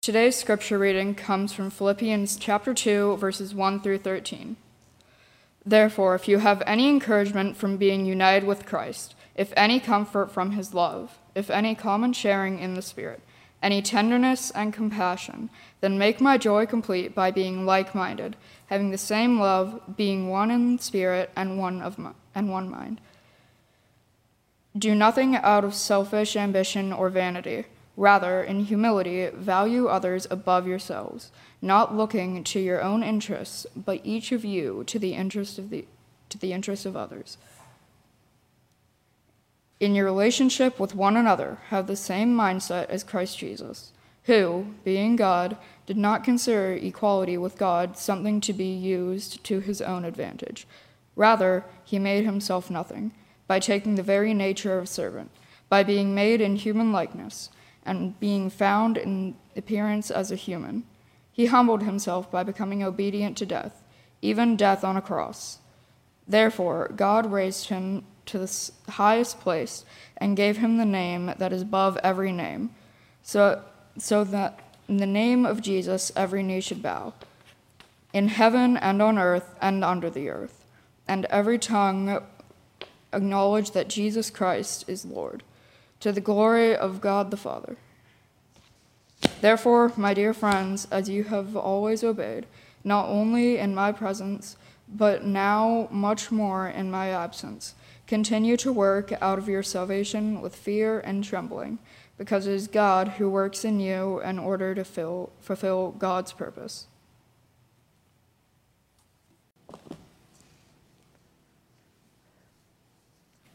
Today's scripture reading comes from Philippians chapter 2, verses 1 through 13. Therefore, if you have any encouragement from being united with Christ, if any comfort from his love, if any common sharing in the Spirit, any tenderness and compassion, then make my joy complete by being like minded, having the same love, being one in spirit and one, of and one mind. Do nothing out of selfish ambition or vanity. Rather, in humility, value others above yourselves, not looking to your own interests, but each of you to the interest of the to the interest of others. In your relationship with one another, have the same mindset as Christ Jesus, who, being God, did not consider equality with God something to be used to his own advantage. Rather, he made himself nothing, by taking the very nature of a servant, by being made in human likeness and being found in appearance as a human, he humbled himself by becoming obedient to death, even death on a cross. Therefore, God raised him to the highest place and gave him the name that is above every name, so, so that in the name of Jesus every knee should bow, in heaven and on earth and under the earth, and every tongue acknowledge that Jesus Christ is Lord to the glory of God the Father. Therefore, my dear friends, as you have always obeyed, not only in my presence, but now much more in my absence, continue to work out of your salvation with fear and trembling, because it is God who works in you in order to fill, fulfill God's purpose.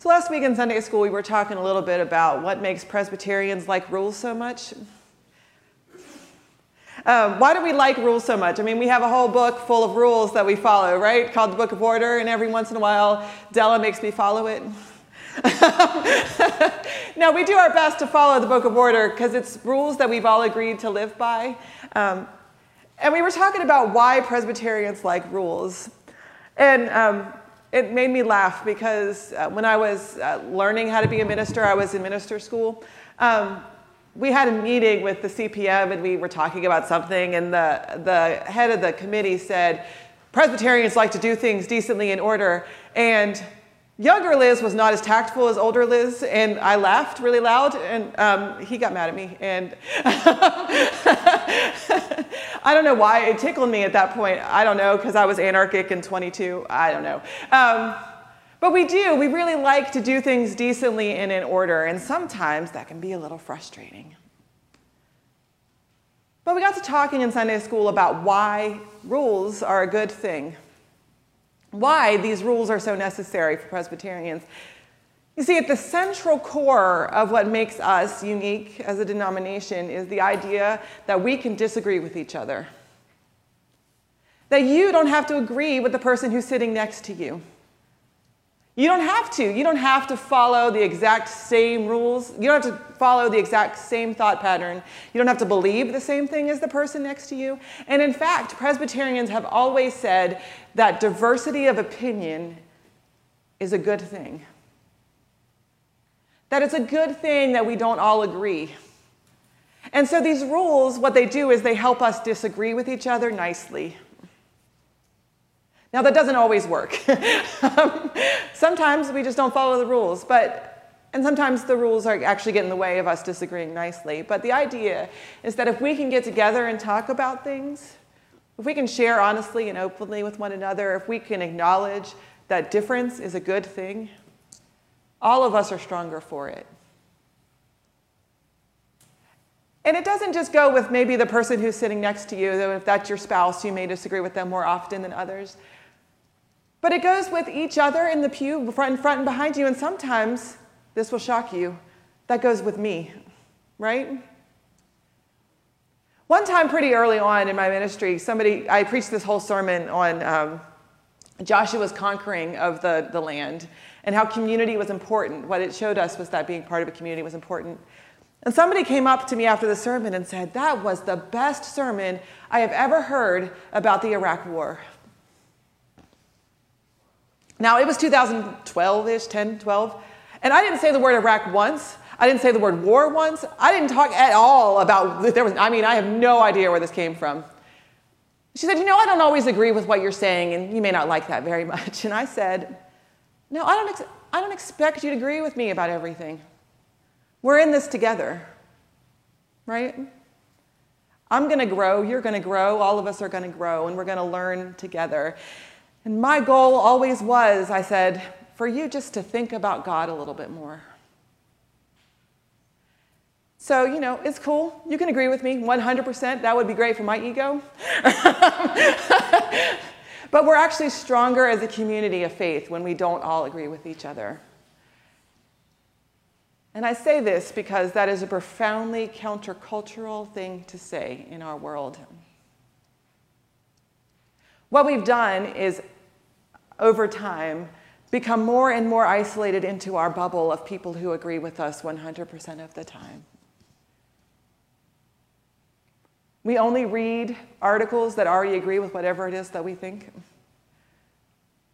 So last week in Sunday school, we were talking a little bit about what makes Presbyterians like rules so much. Um, why do we like rules so much? I mean, we have a whole book full of rules that we follow, right? Called the Book of Order, and every once in a while, Della makes me follow it. now, we do our best to follow the Book of Order because it's rules that we've all agreed to live by. Um, and we were talking about why Presbyterians like rules. And um, it made me laugh because uh, when I was uh, learning how to be a minister, I was in minister school. Um, we had a meeting with the CPM and we were talking about something, and the, the head of the committee said, Presbyterians like to do things decently in order. And younger Liz was not as tactful as older Liz, and I laughed really loud, and um, he got mad at me. And I don't know why it tickled me at that point. I don't know, because I was anarchic and 22. I don't know. Um, but we do, we really like to do things decently and in order, and sometimes that can be a little frustrating. But we got to talking in Sunday school about why rules are a good thing, why these rules are so necessary for Presbyterians. You see, at the central core of what makes us unique as a denomination is the idea that we can disagree with each other. That you don't have to agree with the person who's sitting next to you. You don't have to. You don't have to follow the exact same rules. You don't have to follow the exact same thought pattern. You don't have to believe the same thing as the person next to you. And in fact, Presbyterians have always said that diversity of opinion is a good thing. That it's a good thing that we don't all agree. And so these rules, what they do is they help us disagree with each other nicely. Now, that doesn't always work. um, sometimes we just don't follow the rules, but, and sometimes the rules are actually get in the way of us disagreeing nicely. But the idea is that if we can get together and talk about things, if we can share honestly and openly with one another, if we can acknowledge that difference is a good thing, all of us are stronger for it. And it doesn't just go with maybe the person who's sitting next to you, though if that's your spouse, you may disagree with them more often than others. But it goes with each other in the pew, front and front and behind you, and sometimes, this will shock you, that goes with me, right? One time, pretty early on in my ministry, somebody, I preached this whole sermon on um, Joshua's conquering of the, the land and how community was important. What it showed us was that being part of a community was important. And somebody came up to me after the sermon and said, That was the best sermon I have ever heard about the Iraq War. Now, it was 2012 ish, 10, 12, and I didn't say the word Iraq once. I didn't say the word war once. I didn't talk at all about there was I mean, I have no idea where this came from. She said, "You know, I don't always agree with what you're saying and you may not like that very much." And I said, "No, I don't ex- I don't expect you to agree with me about everything. We're in this together." Right? I'm going to grow, you're going to grow, all of us are going to grow, and we're going to learn together. And my goal always was, I said, for you just to think about God a little bit more. So, you know, it's cool. You can agree with me 100%. That would be great for my ego. but we're actually stronger as a community of faith when we don't all agree with each other. And I say this because that is a profoundly countercultural thing to say in our world. What we've done is, over time, become more and more isolated into our bubble of people who agree with us 100% of the time. We only read articles that already agree with whatever it is that we think.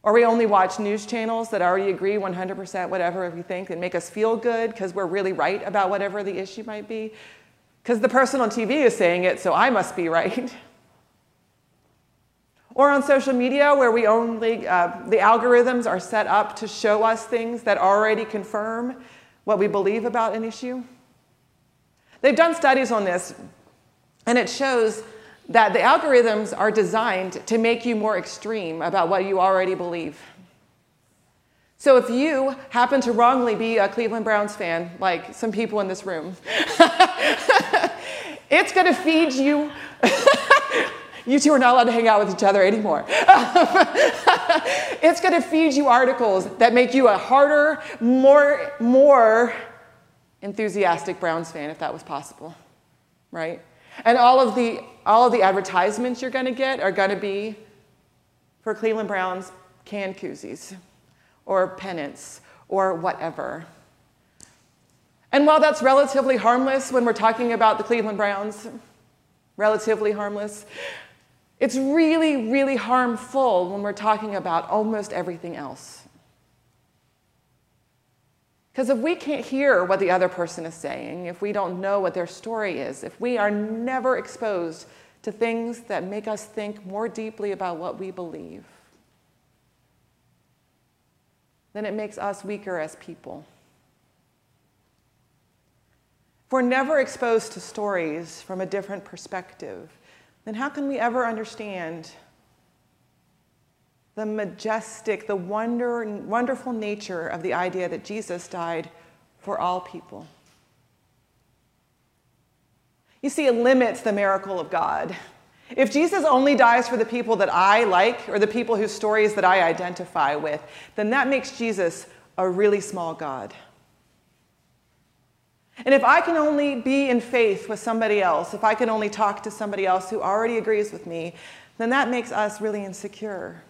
Or we only watch news channels that already agree 100% whatever we think and make us feel good because we're really right about whatever the issue might be. Because the person on TV is saying it, so I must be right. or on social media, where we only, uh, the algorithms are set up to show us things that already confirm what we believe about an issue. They've done studies on this, and it shows that the algorithms are designed to make you more extreme about what you already believe. So if you happen to wrongly be a Cleveland Browns fan, like some people in this room, it's going to feed you. you two are not allowed to hang out with each other anymore. it's going to feed you articles that make you a harder, more, more enthusiastic Browns fan, if that was possible, right? And all of the, all of the advertisements you're going to get are going to be for Cleveland Browns canned koozies or pennants or whatever. And while that's relatively harmless when we're talking about the Cleveland Browns, relatively harmless, it's really, really harmful when we're talking about almost everything else. Because if we can't hear what the other person is saying, if we don't know what their story is, if we are never exposed to things that make us think more deeply about what we believe, then it makes us weaker as people. If we're never exposed to stories from a different perspective, then how can we ever understand the majestic, the wonder, wonderful nature of the idea that Jesus died for all people. You see, it limits the miracle of God. If Jesus only dies for the people that I like or the people whose stories that I identify with, then that makes Jesus a really small God. And if I can only be in faith with somebody else, if I can only talk to somebody else who already agrees with me, then that makes us really insecure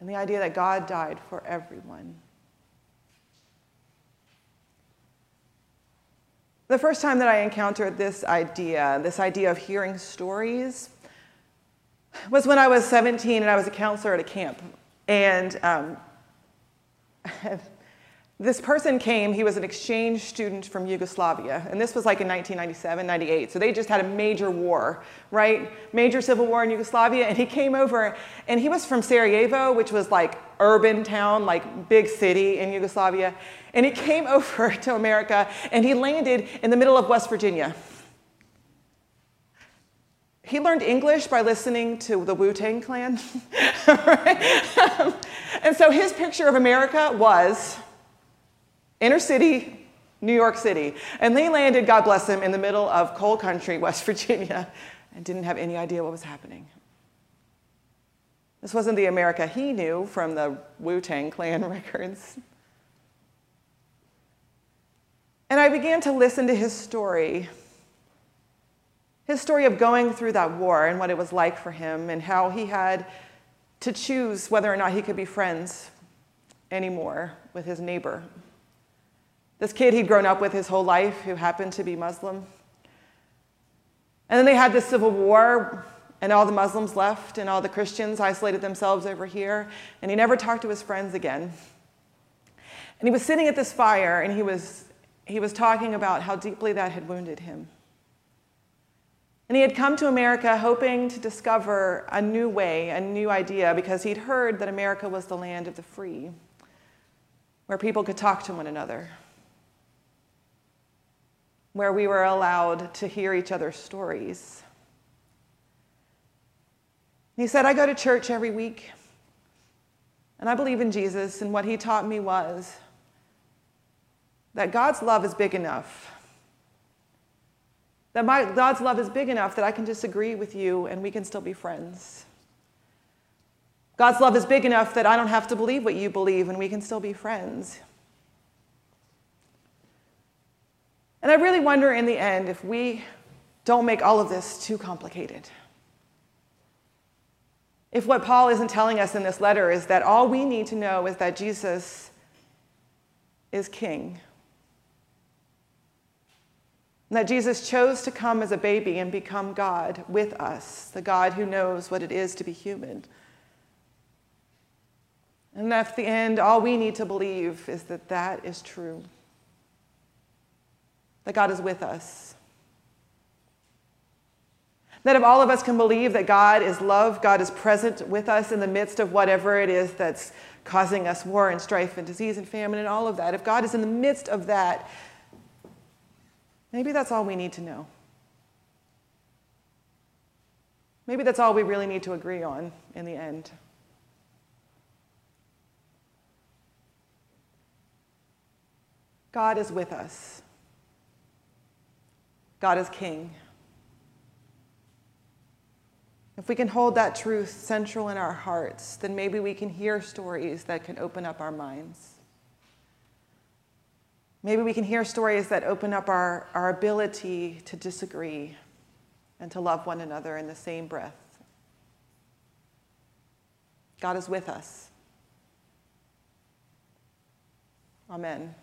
and the idea that God died for everyone. The first time that I encountered this idea, this idea of hearing stories, was when I was 17 and I was a counselor at a camp. And um, this person came, he was an exchange student from Yugoslavia, and this was like in 1997, 98. So they just had a major war, right? Major civil war in Yugoslavia, and he came over, and he was from Sarajevo, which was like urban town, like big city in Yugoslavia. And he came over to America, and he landed in the middle of West Virginia. He learned English by listening to the Wu Tang Clan, right? and so his picture of America was inner city, New York City. And they landed, God bless them, in the middle of coal country, West Virginia, and didn't have any idea what was happening. This wasn't the America he knew from the Wu Tang Clan records. And I began to listen to his story his story of going through that war and what it was like for him, and how he had to choose whether or not he could be friends anymore with his neighbor. This kid he'd grown up with his whole life who happened to be Muslim. And then they had this civil war, and all the Muslims left, and all the Christians isolated themselves over here, and he never talked to his friends again. And he was sitting at this fire, and he was, he was talking about how deeply that had wounded him. And he had come to America hoping to discover a new way, a new idea, because he'd heard that America was the land of the free, where people could talk to one another, where we were allowed to hear each other's stories. He said, I go to church every week, and I believe in Jesus, and what he taught me was that God's love is big enough that my, God's love is big enough that I can disagree with you and we can still be friends. God's love is big enough that I don't have to believe what you believe and we can still be friends. And I really wonder in the end if we don't make all of this too complicated. If what Paul isn't telling us in this letter is that all we need to know is that Jesus is king and that Jesus chose to come as a baby and become God with us, the God who knows what it is to be human. And at the end, all we need to believe is that that is true. That God is with us. That if all of us can believe that God is love, God is present with us in the midst of whatever it is that's causing us war and strife and disease and famine and all of that, if God is in the midst of that, Maybe that's all we need to know. Maybe that's all we really need to agree on in the end. God is with us. God is King. If we can hold that truth central in our hearts, then maybe we can hear stories that can open up our minds. Maybe we can hear stories that open up our, our ability to disagree and to love one another in the same breath. God is with us. Amen.